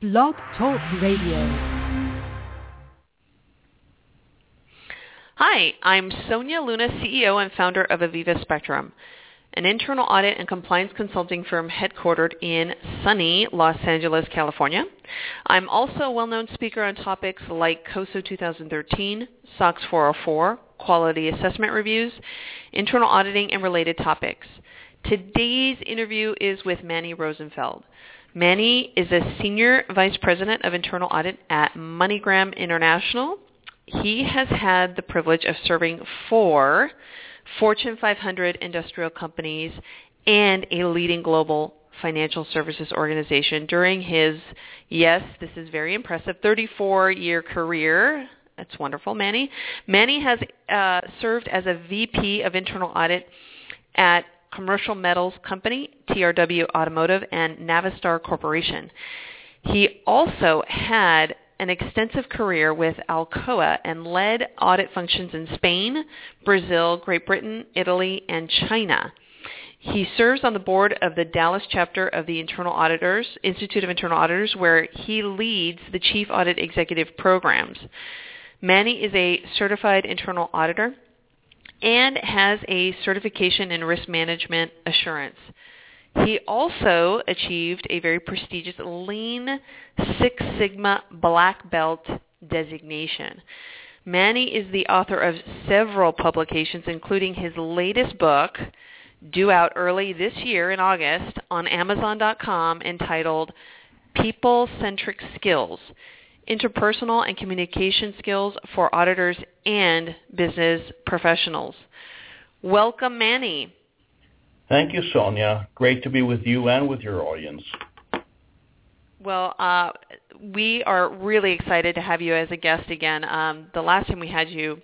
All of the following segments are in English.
Blog Talk Radio. Hi, I'm Sonia Luna, CEO and founder of Aviva Spectrum, an internal audit and compliance consulting firm headquartered in sunny Los Angeles, California. I'm also a well-known speaker on topics like COSO 2013, SOX 404, quality assessment reviews, internal auditing, and related topics. Today's interview is with Manny Rosenfeld. Manny is a Senior Vice President of Internal Audit at MoneyGram International. He has had the privilege of serving four Fortune 500 industrial companies and a leading global financial services organization during his, yes, this is very impressive, 34-year career. That's wonderful, Manny. Manny has uh, served as a VP of Internal Audit at Commercial Metals Company, TRW Automotive, and Navistar Corporation. He also had an extensive career with Alcoa and led audit functions in Spain, Brazil, Great Britain, Italy, and China. He serves on the board of the Dallas chapter of the Internal Auditors, Institute of Internal Auditors, where he leads the Chief Audit Executive Programs. Manny is a certified internal auditor and has a certification in risk management assurance. He also achieved a very prestigious Lean Six Sigma Black Belt designation. Manny is the author of several publications, including his latest book, due out early this year in August, on Amazon.com entitled People-Centric Skills interpersonal and communication skills for auditors and business professionals. Welcome, Manny. Thank you, Sonia. Great to be with you and with your audience. Well, uh, we are really excited to have you as a guest again. Um, the last time we had you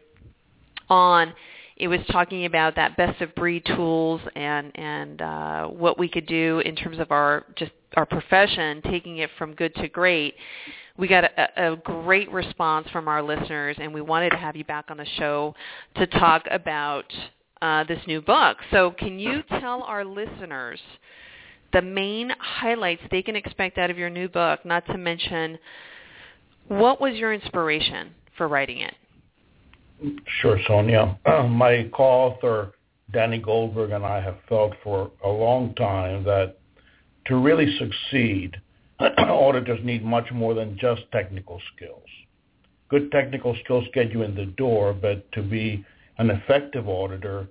on, it was talking about that best of breed tools and and uh, what we could do in terms of our just our profession, taking it from good to great we got a, a great response from our listeners, and we wanted to have you back on the show to talk about uh, this new book. So can you tell our listeners the main highlights they can expect out of your new book, not to mention what was your inspiration for writing it? Sure, Sonia. my co-author, Danny Goldberg, and I have felt for a long time that to really succeed, auditors need much more than just technical skills. Good technical skills get you in the door, but to be an effective auditor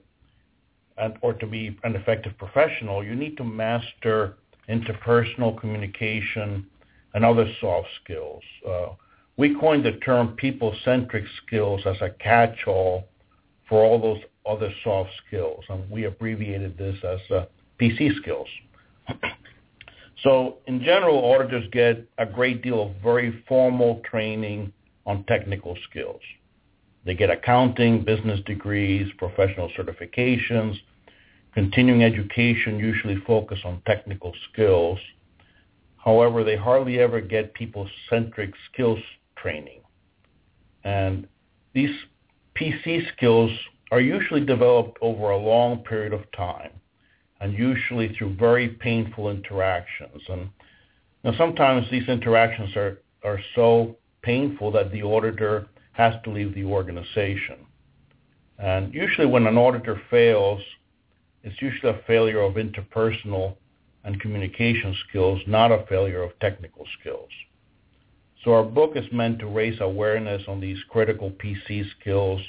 and, or to be an effective professional, you need to master interpersonal communication and other soft skills. Uh, we coined the term people-centric skills as a catch-all for all those other soft skills, and we abbreviated this as uh, PC skills. So in general, auditors get a great deal of very formal training on technical skills. They get accounting, business degrees, professional certifications, continuing education usually focus on technical skills. However, they hardly ever get people-centric skills training. And these PC skills are usually developed over a long period of time and usually through very painful interactions. And now sometimes these interactions are, are so painful that the auditor has to leave the organization. And usually when an auditor fails, it's usually a failure of interpersonal and communication skills, not a failure of technical skills. So our book is meant to raise awareness on these critical PC skills,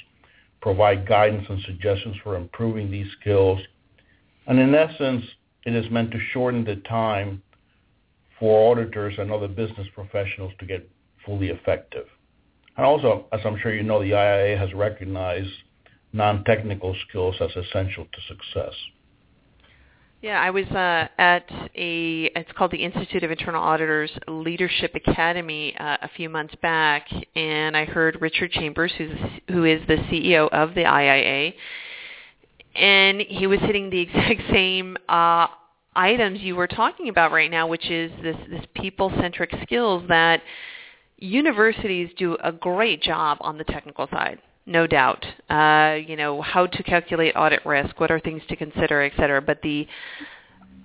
provide guidance and suggestions for improving these skills, and in essence, it is meant to shorten the time for auditors and other business professionals to get fully effective. And also, as I'm sure you know, the IIA has recognized non-technical skills as essential to success. Yeah, I was uh, at a, it's called the Institute of Internal Auditors Leadership Academy uh, a few months back, and I heard Richard Chambers, who's, who is the CEO of the IIA, and he was hitting the exact same uh, items you were talking about right now, which is this, this people-centric skills that universities do a great job on the technical side, no doubt. Uh, you know, how to calculate audit risk, what are things to consider, et cetera. But the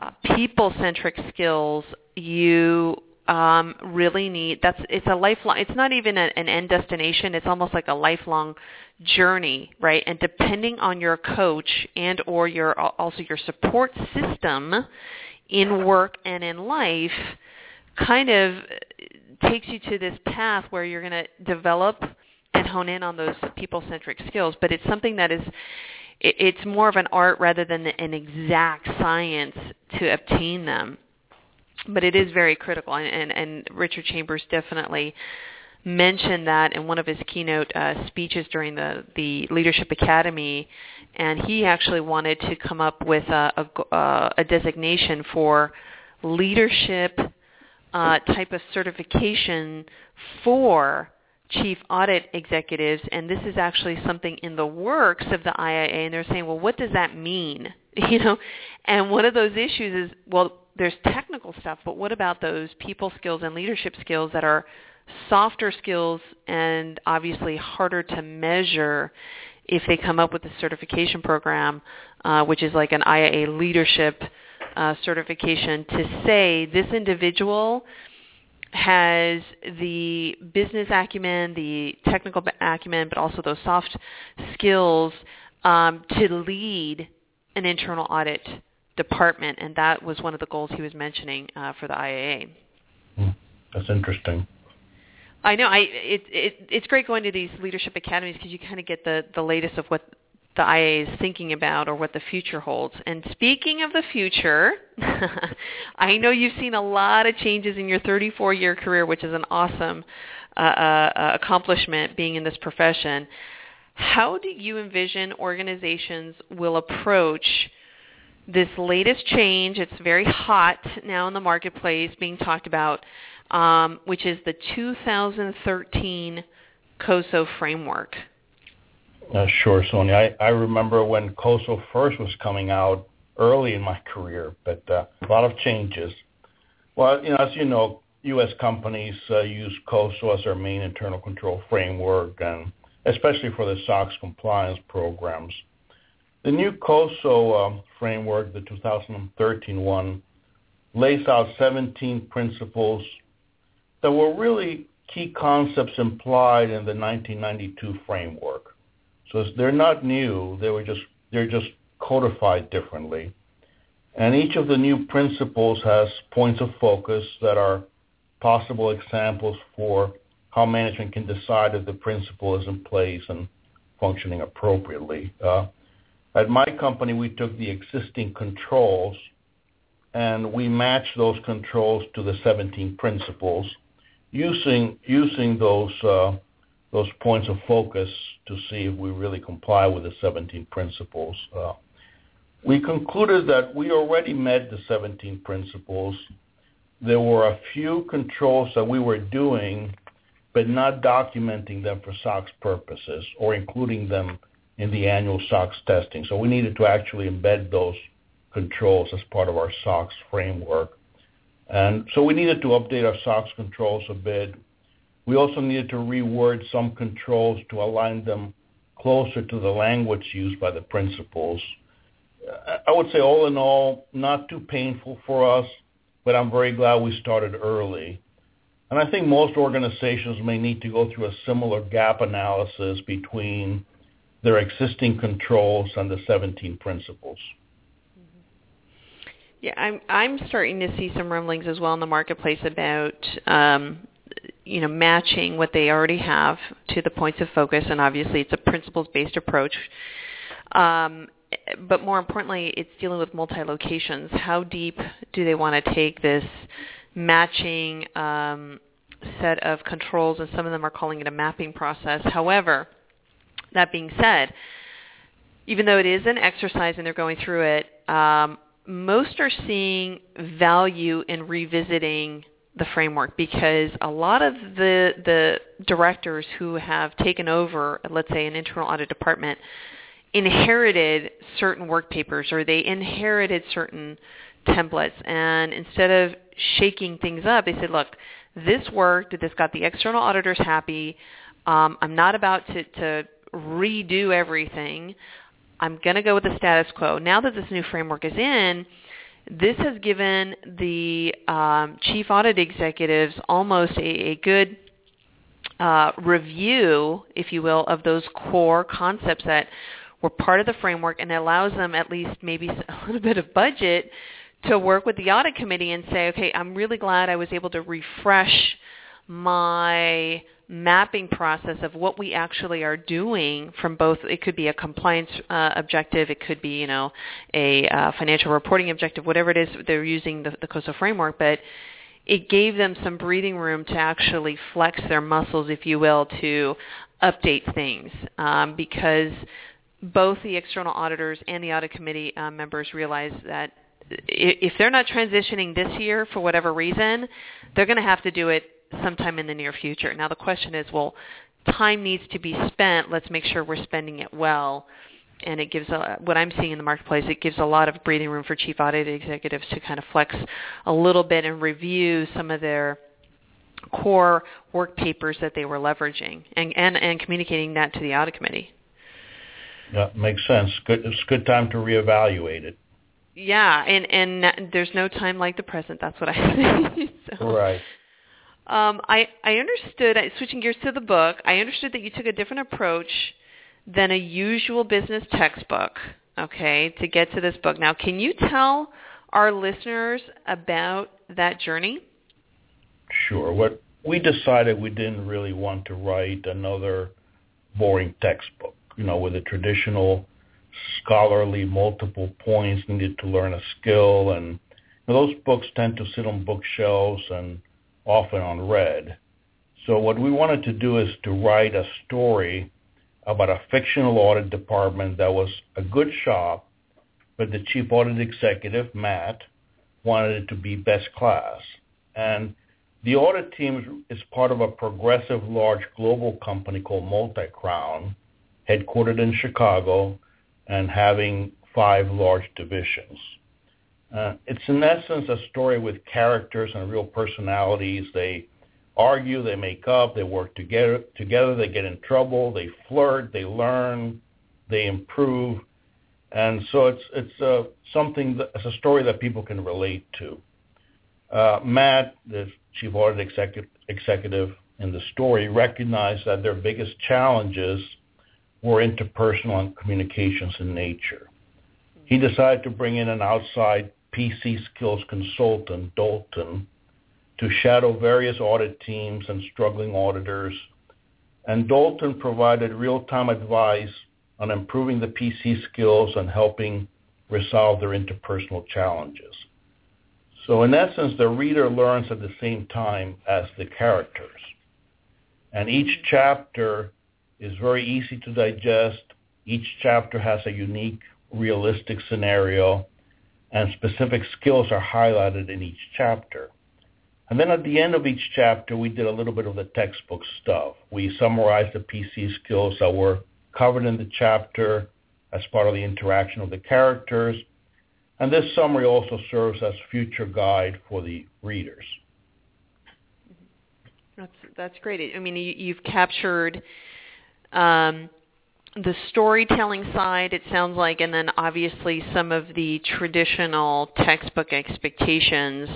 uh, people-centric skills, you um, really need that's it's a lifelong it's not even a, an end destination it's almost like a lifelong journey right and depending on your coach and or your also your support system in work and in life kind of takes you to this path where you're going to develop and hone in on those people-centric skills. But it's something that is, it's more of an art rather than an exact science to obtain them. But it is very critical, and, and, and Richard Chambers definitely mentioned that in one of his keynote uh, speeches during the, the Leadership Academy, and he actually wanted to come up with a, a, uh, a designation for leadership uh, type of certification for chief audit executives, and this is actually something in the works of the IIA, and they're saying, well, what does that mean? You know, and one of those issues is, well, there's technical stuff, but what about those people skills and leadership skills that are softer skills and obviously harder to measure if they come up with a certification program, uh, which is like an IIA leadership uh, certification to say this individual has the business acumen, the technical acumen, but also those soft skills um, to lead an internal audit department, and that was one of the goals he was mentioning uh, for the IAA. Hmm. That's interesting. I know. I it, it it's great going to these leadership academies because you kind of get the the latest of what the IA is thinking about or what the future holds. And speaking of the future, I know you've seen a lot of changes in your 34-year career, which is an awesome uh, uh, accomplishment being in this profession. How do you envision organizations will approach this latest change? It's very hot now in the marketplace being talked about, um, which is the 2013 COSO framework. Uh, sure, Sonia. I, I remember when COSO first was coming out early in my career, but uh, a lot of changes. Well, you know, as you know, U.S. companies uh, use COSO as their main internal control framework, and especially for the SOX compliance programs. The new COSO uh, framework, the 2013 one, lays out 17 principles that were really key concepts implied in the 1992 framework. So they're not new. They were just they're just codified differently. And each of the new principles has points of focus that are possible examples for how management can decide if the principle is in place and functioning appropriately. Uh, at my company, we took the existing controls and we matched those controls to the 17 principles using using those uh, those points of focus to see if we really comply with the 17 principles. Uh, we concluded that we already met the 17 principles. There were a few controls that we were doing, but not documenting them for SOX purposes or including them in the annual SOX testing. So we needed to actually embed those controls as part of our SOX framework. And so we needed to update our SOX controls a bit. We also needed to reword some controls to align them closer to the language used by the principles. I would say all in all, not too painful for us, but I'm very glad we started early. And I think most organizations may need to go through a similar gap analysis between their existing controls and the 17 principles. Yeah, I'm I'm starting to see some rumblings as well in the marketplace about um, you know, matching what they already have to the points of focus, and obviously it's a principles-based approach. Um, but more importantly, it's dealing with multi-locations. How deep do they want to take this matching um, set of controls, and some of them are calling it a mapping process. However, that being said, even though it is an exercise and they're going through it, um, most are seeing value in revisiting the framework because a lot of the the directors who have taken over, let's say, an internal audit department, inherited certain work papers or they inherited certain templates, and instead of shaking things up, they said, "Look, this worked. This got the external auditors happy. Um, I'm not about to, to redo everything. I'm going to go with the status quo. Now that this new framework is in." this has given the um, chief audit executives almost a, a good uh, review, if you will, of those core concepts that were part of the framework and allows them at least maybe a little bit of budget to work with the audit committee and say, okay, I'm really glad I was able to refresh my mapping process of what we actually are doing from both it could be a compliance uh, objective it could be you know a uh, financial reporting objective whatever it is they're using the, the COSO framework but it gave them some breathing room to actually flex their muscles if you will to update things um, because both the external auditors and the audit committee uh, members realize that if they're not transitioning this year for whatever reason, they're going to have to do it sometime in the near future. Now the question is, well, time needs to be spent. Let's make sure we're spending it well. And it gives a, what I'm seeing in the marketplace. It gives a lot of breathing room for chief audit executives to kind of flex a little bit and review some of their core work papers that they were leveraging and, and, and communicating that to the audit committee. Yeah, makes sense. Good, it's a good time to reevaluate it. Yeah, and and there's no time like the present. That's what I think. so, right. Um, I I understood. Switching gears to the book, I understood that you took a different approach than a usual business textbook. Okay, to get to this book. Now, can you tell our listeners about that journey? Sure. What we decided we didn't really want to write another boring textbook. You know, with a traditional scholarly multiple points needed to learn a skill and you know, those books tend to sit on bookshelves and often unread. So what we wanted to do is to write a story about a fictional audit department that was a good shop, but the chief audit executive, Matt, wanted it to be best class. And the audit team is part of a progressive large global company called Multi-Crown, headquartered in Chicago, and having five large divisions. Uh, it's in essence a story with characters and real personalities. They argue, they make up, they work together, together, they get in trouble, they flirt, they learn, they improve, and so it's it's uh, something that, it's a story that people can relate to. Uh, Matt, the chief audit executive, executive in the story, recognized that their biggest challenges were interpersonal and communications in nature. He decided to bring in an outside PC skills consultant, Dalton, to shadow various audit teams and struggling auditors. And Dalton provided real-time advice on improving the PC skills and helping resolve their interpersonal challenges. So in essence, the reader learns at the same time as the characters. And each chapter is very easy to digest. Each chapter has a unique, realistic scenario, and specific skills are highlighted in each chapter. And then at the end of each chapter, we did a little bit of the textbook stuff. We summarized the PC skills that were covered in the chapter as part of the interaction of the characters. And this summary also serves as future guide for the readers. That's that's great. I mean, you, have captured um, the storytelling side, it sounds like, and then obviously some of the traditional textbook expectations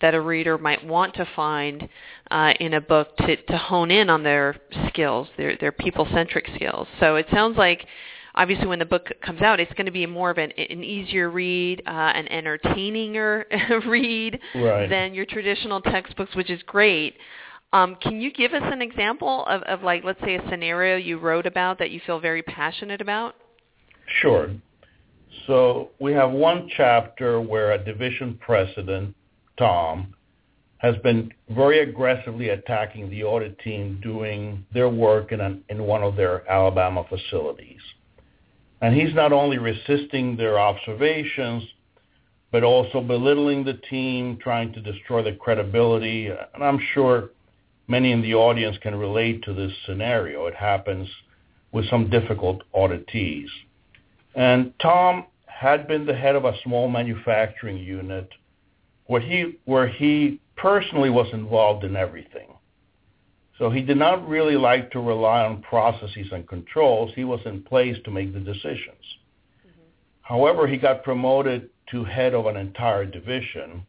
that a reader might want to find uh, in a book to, to hone in on their skills, their, their people-centric skills. So it sounds like obviously when the book comes out, it's going to be more of an, an easier read, uh, an entertaininger read right. than your traditional textbooks, which is great. Um, can you give us an example of, of like, let's say, a scenario you wrote about that you feel very passionate about? Sure. So we have one chapter where a division president, Tom, has been very aggressively attacking the audit team doing their work in, an, in one of their Alabama facilities. And he's not only resisting their observations, but also belittling the team, trying to destroy their credibility. And I'm sure many in the audience can relate to this scenario. It happens with some difficult auditees. And Tom had been the head of a small manufacturing unit where he, where he personally was involved in everything. So he did not really like to rely on processes and controls. He was in place to make the decisions. Mm-hmm. However, he got promoted to head of an entire division.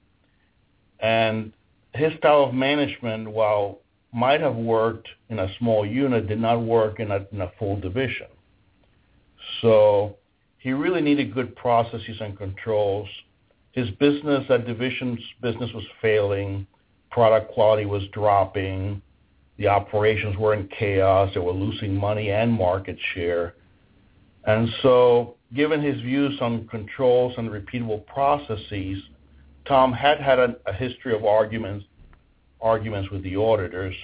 And his style of management, while might have worked in a small unit, did not work in a, in a full division. So he really needed good processes and controls. His business, that division's business was failing. Product quality was dropping. The operations were in chaos. They were losing money and market share. And so given his views on controls and repeatable processes, Tom had had a, a history of arguments arguments with the auditors.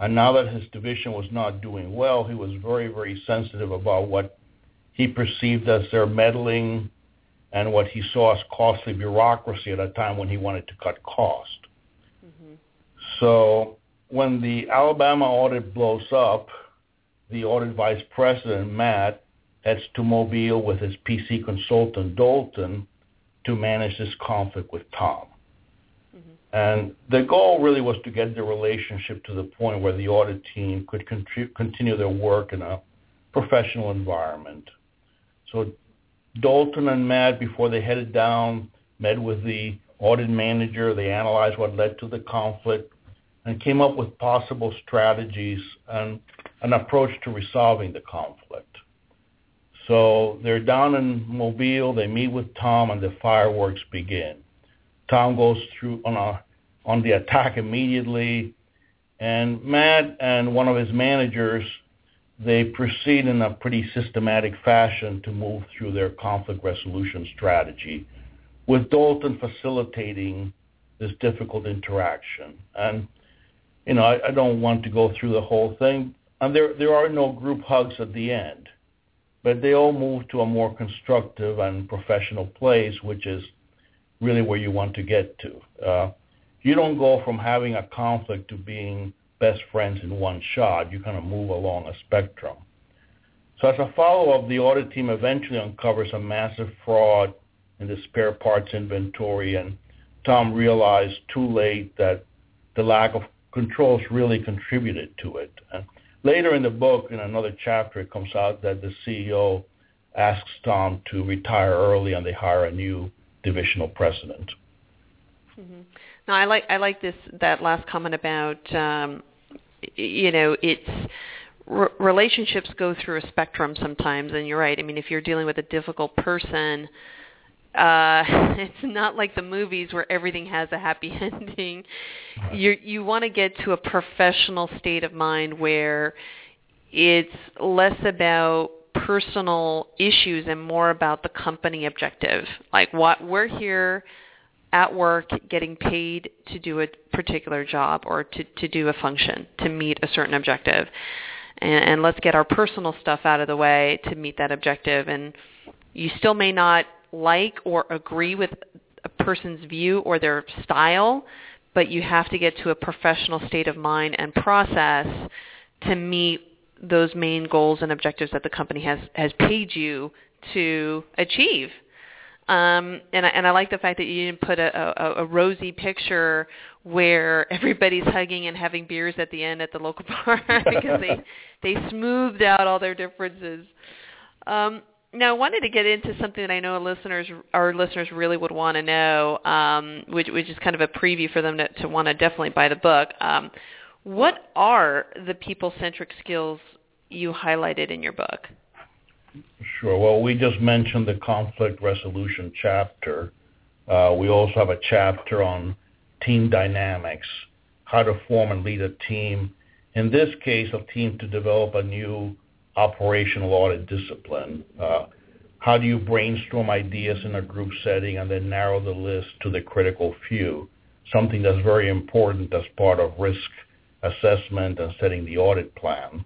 And now that his division was not doing well, he was very, very sensitive about what he perceived as their meddling and what he saw as costly bureaucracy at a time when he wanted to cut cost. Mm-hmm. So when the Alabama audit blows up, the audit vice president, Matt, heads to Mobile with his PC consultant, Dalton, to manage this conflict with Tom. And the goal really was to get the relationship to the point where the audit team could continue their work in a professional environment. So Dalton and Matt, before they headed down, met with the audit manager. They analyzed what led to the conflict and came up with possible strategies and an approach to resolving the conflict. So they're down in Mobile. They meet with Tom, and the fireworks begin. Tom goes through on a on the attack immediately, and Matt and one of his managers they proceed in a pretty systematic fashion to move through their conflict resolution strategy, with Dalton facilitating this difficult interaction. And you know, I, I don't want to go through the whole thing. And there there are no group hugs at the end, but they all move to a more constructive and professional place, which is really where you want to get to. Uh, you don't go from having a conflict to being best friends in one shot. You kind of move along a spectrum. So as a follow-up, the audit team eventually uncovers a massive fraud in the spare parts inventory, and Tom realized too late that the lack of controls really contributed to it. And later in the book, in another chapter, it comes out that the CEO asks Tom to retire early, and they hire a new divisional president. Mm-hmm. No, I like I like this that last comment about um, you know it's r- relationships go through a spectrum sometimes, and you're right. I mean, if you're dealing with a difficult person, uh, it's not like the movies where everything has a happy ending. You you want to get to a professional state of mind where it's less about personal issues and more about the company objective. Like what we're here at work getting paid to do a particular job or to, to do a function to meet a certain objective. And, and let's get our personal stuff out of the way to meet that objective. And you still may not like or agree with a person's view or their style, but you have to get to a professional state of mind and process to meet those main goals and objectives that the company has, has paid you to achieve. Um, and I, and I like the fact that you didn't put a, a, a rosy picture where everybody's hugging and having beers at the end at the local bar because they they smoothed out all their differences. Um, now, I wanted to get into something that I know listeners, our listeners really would want to know, um, which, which is kind of a preview for them to, to want to definitely buy the book. Um, what are the people-centric skills you highlighted in your book? Sure. Well, we just mentioned the conflict resolution chapter. Uh, we also have a chapter on team dynamics, how to form and lead a team. In this case, a team to develop a new operational audit discipline. Uh, how do you brainstorm ideas in a group setting and then narrow the list to the critical few? Something that's very important as part of risk assessment and setting the audit plan.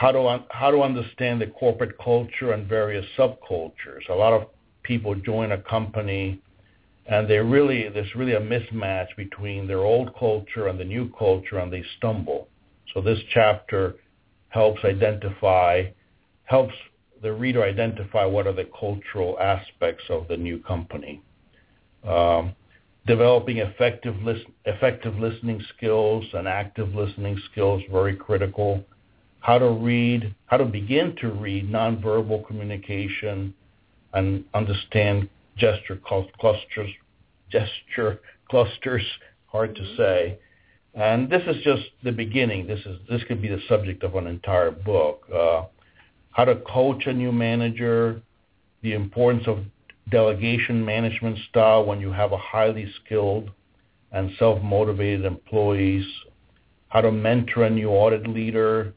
How to how to understand the corporate culture and various subcultures. A lot of people join a company and they really there's really a mismatch between their old culture and the new culture and they stumble. So this chapter helps identify helps the reader identify what are the cultural aspects of the new company. Um, developing effective list, effective listening skills and active listening skills very critical how to read, how to begin to read nonverbal communication, and understand gesture clusters, gesture clusters, hard to say. And this is just the beginning. This is this could be the subject of an entire book. Uh, how to coach a new manager, the importance of delegation management style when you have a highly skilled and self-motivated employees, how to mentor a new audit leader,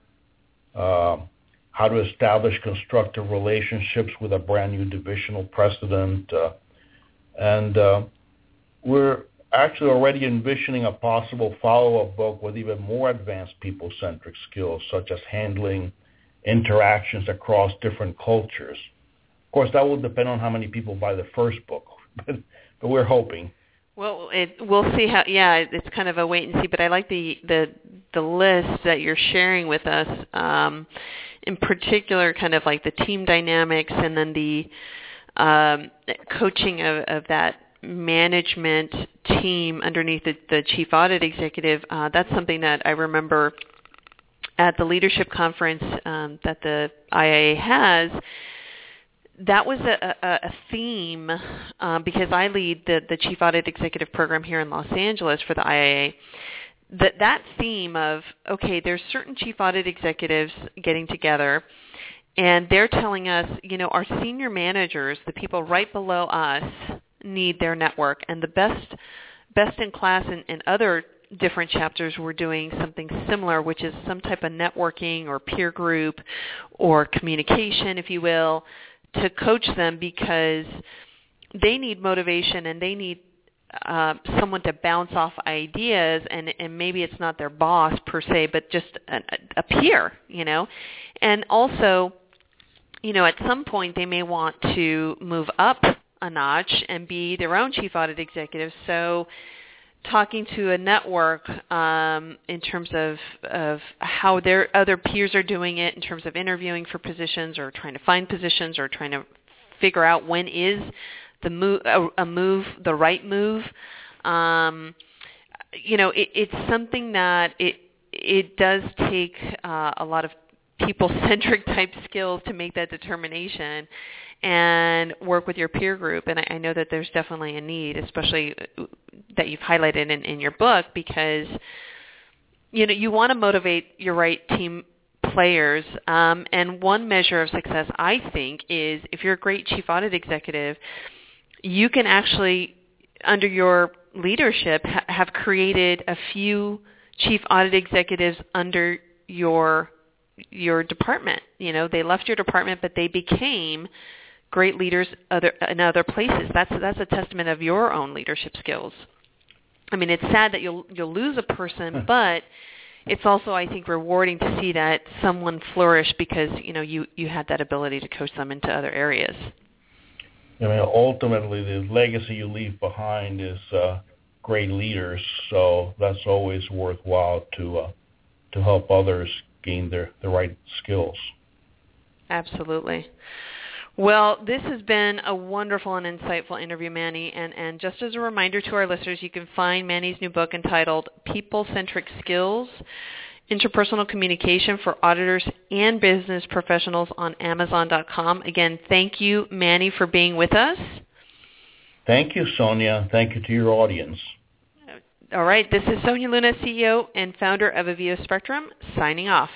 how to establish constructive relationships with a brand new divisional president. Uh, and uh, we're actually already envisioning a possible follow-up book with even more advanced people-centric skills, such as handling interactions across different cultures. Of course, that will depend on how many people buy the first book, but, but we're hoping. Well, it, we'll see how. Yeah, it's kind of a wait and see. But I like the the the list that you're sharing with us. Um, in particular, kind of like the team dynamics, and then the um, coaching of, of that management team underneath the, the chief audit executive. Uh, that's something that I remember at the leadership conference um, that the IIA has that was a, a, a theme um, because I lead the, the Chief Audit Executive Program here in Los Angeles for the IAA. That that theme of okay, there's certain chief audit executives getting together, and they're telling us, you know, our senior managers, the people right below us, need their network, and the best best in class and, in other different chapters were doing something similar, which is some type of networking or peer group or communication, if you will, to coach them because they need motivation and they need uh, someone to bounce off ideas and and maybe it's not their boss per se but just a, a peer you know? And also you know at some point they may want to move up a notch and be their own chief audit executive. So talking to a network um, in terms of, of how their other peers are doing it in terms of interviewing for positions or trying to find positions or trying to figure out when is the move a, a move the right move. Um, you know it, it's something that it it does take uh, a lot of people centric type skills to make that determination and work with your peer group. And I, I know that there's definitely a need, especially uh, that you've highlighted in, in your book, because you know you want to motivate your right team players. Um, and one measure of success, I think, is if you're a great chief audit executive, you can actually, under your leadership, ha- have created a few chief audit executives under your your department. You know, they left your department, but they became great leaders other, in other places. That's that's a testament of your own leadership skills. I mean, it's sad that you'll you'll lose a person, but it's also I think rewarding to see that someone flourish because you know you you had that ability to coach them into other areas. I mean, ultimately, the legacy you leave behind is uh, great leaders. So that's always worthwhile to uh, to help others gain their the right skills. Absolutely. Well, this has been a wonderful and insightful interview, Manny. And, and just as a reminder to our listeners, you can find Manny's new book entitled People-Centric Skills, Interpersonal Communication for Auditors and Business Professionals on Amazon.com. Again, thank you, Manny, for being with us. Thank you, Sonia. Thank you to your audience. All right. This is Sonia Luna, CEO and founder of Aviva Spectrum, signing off.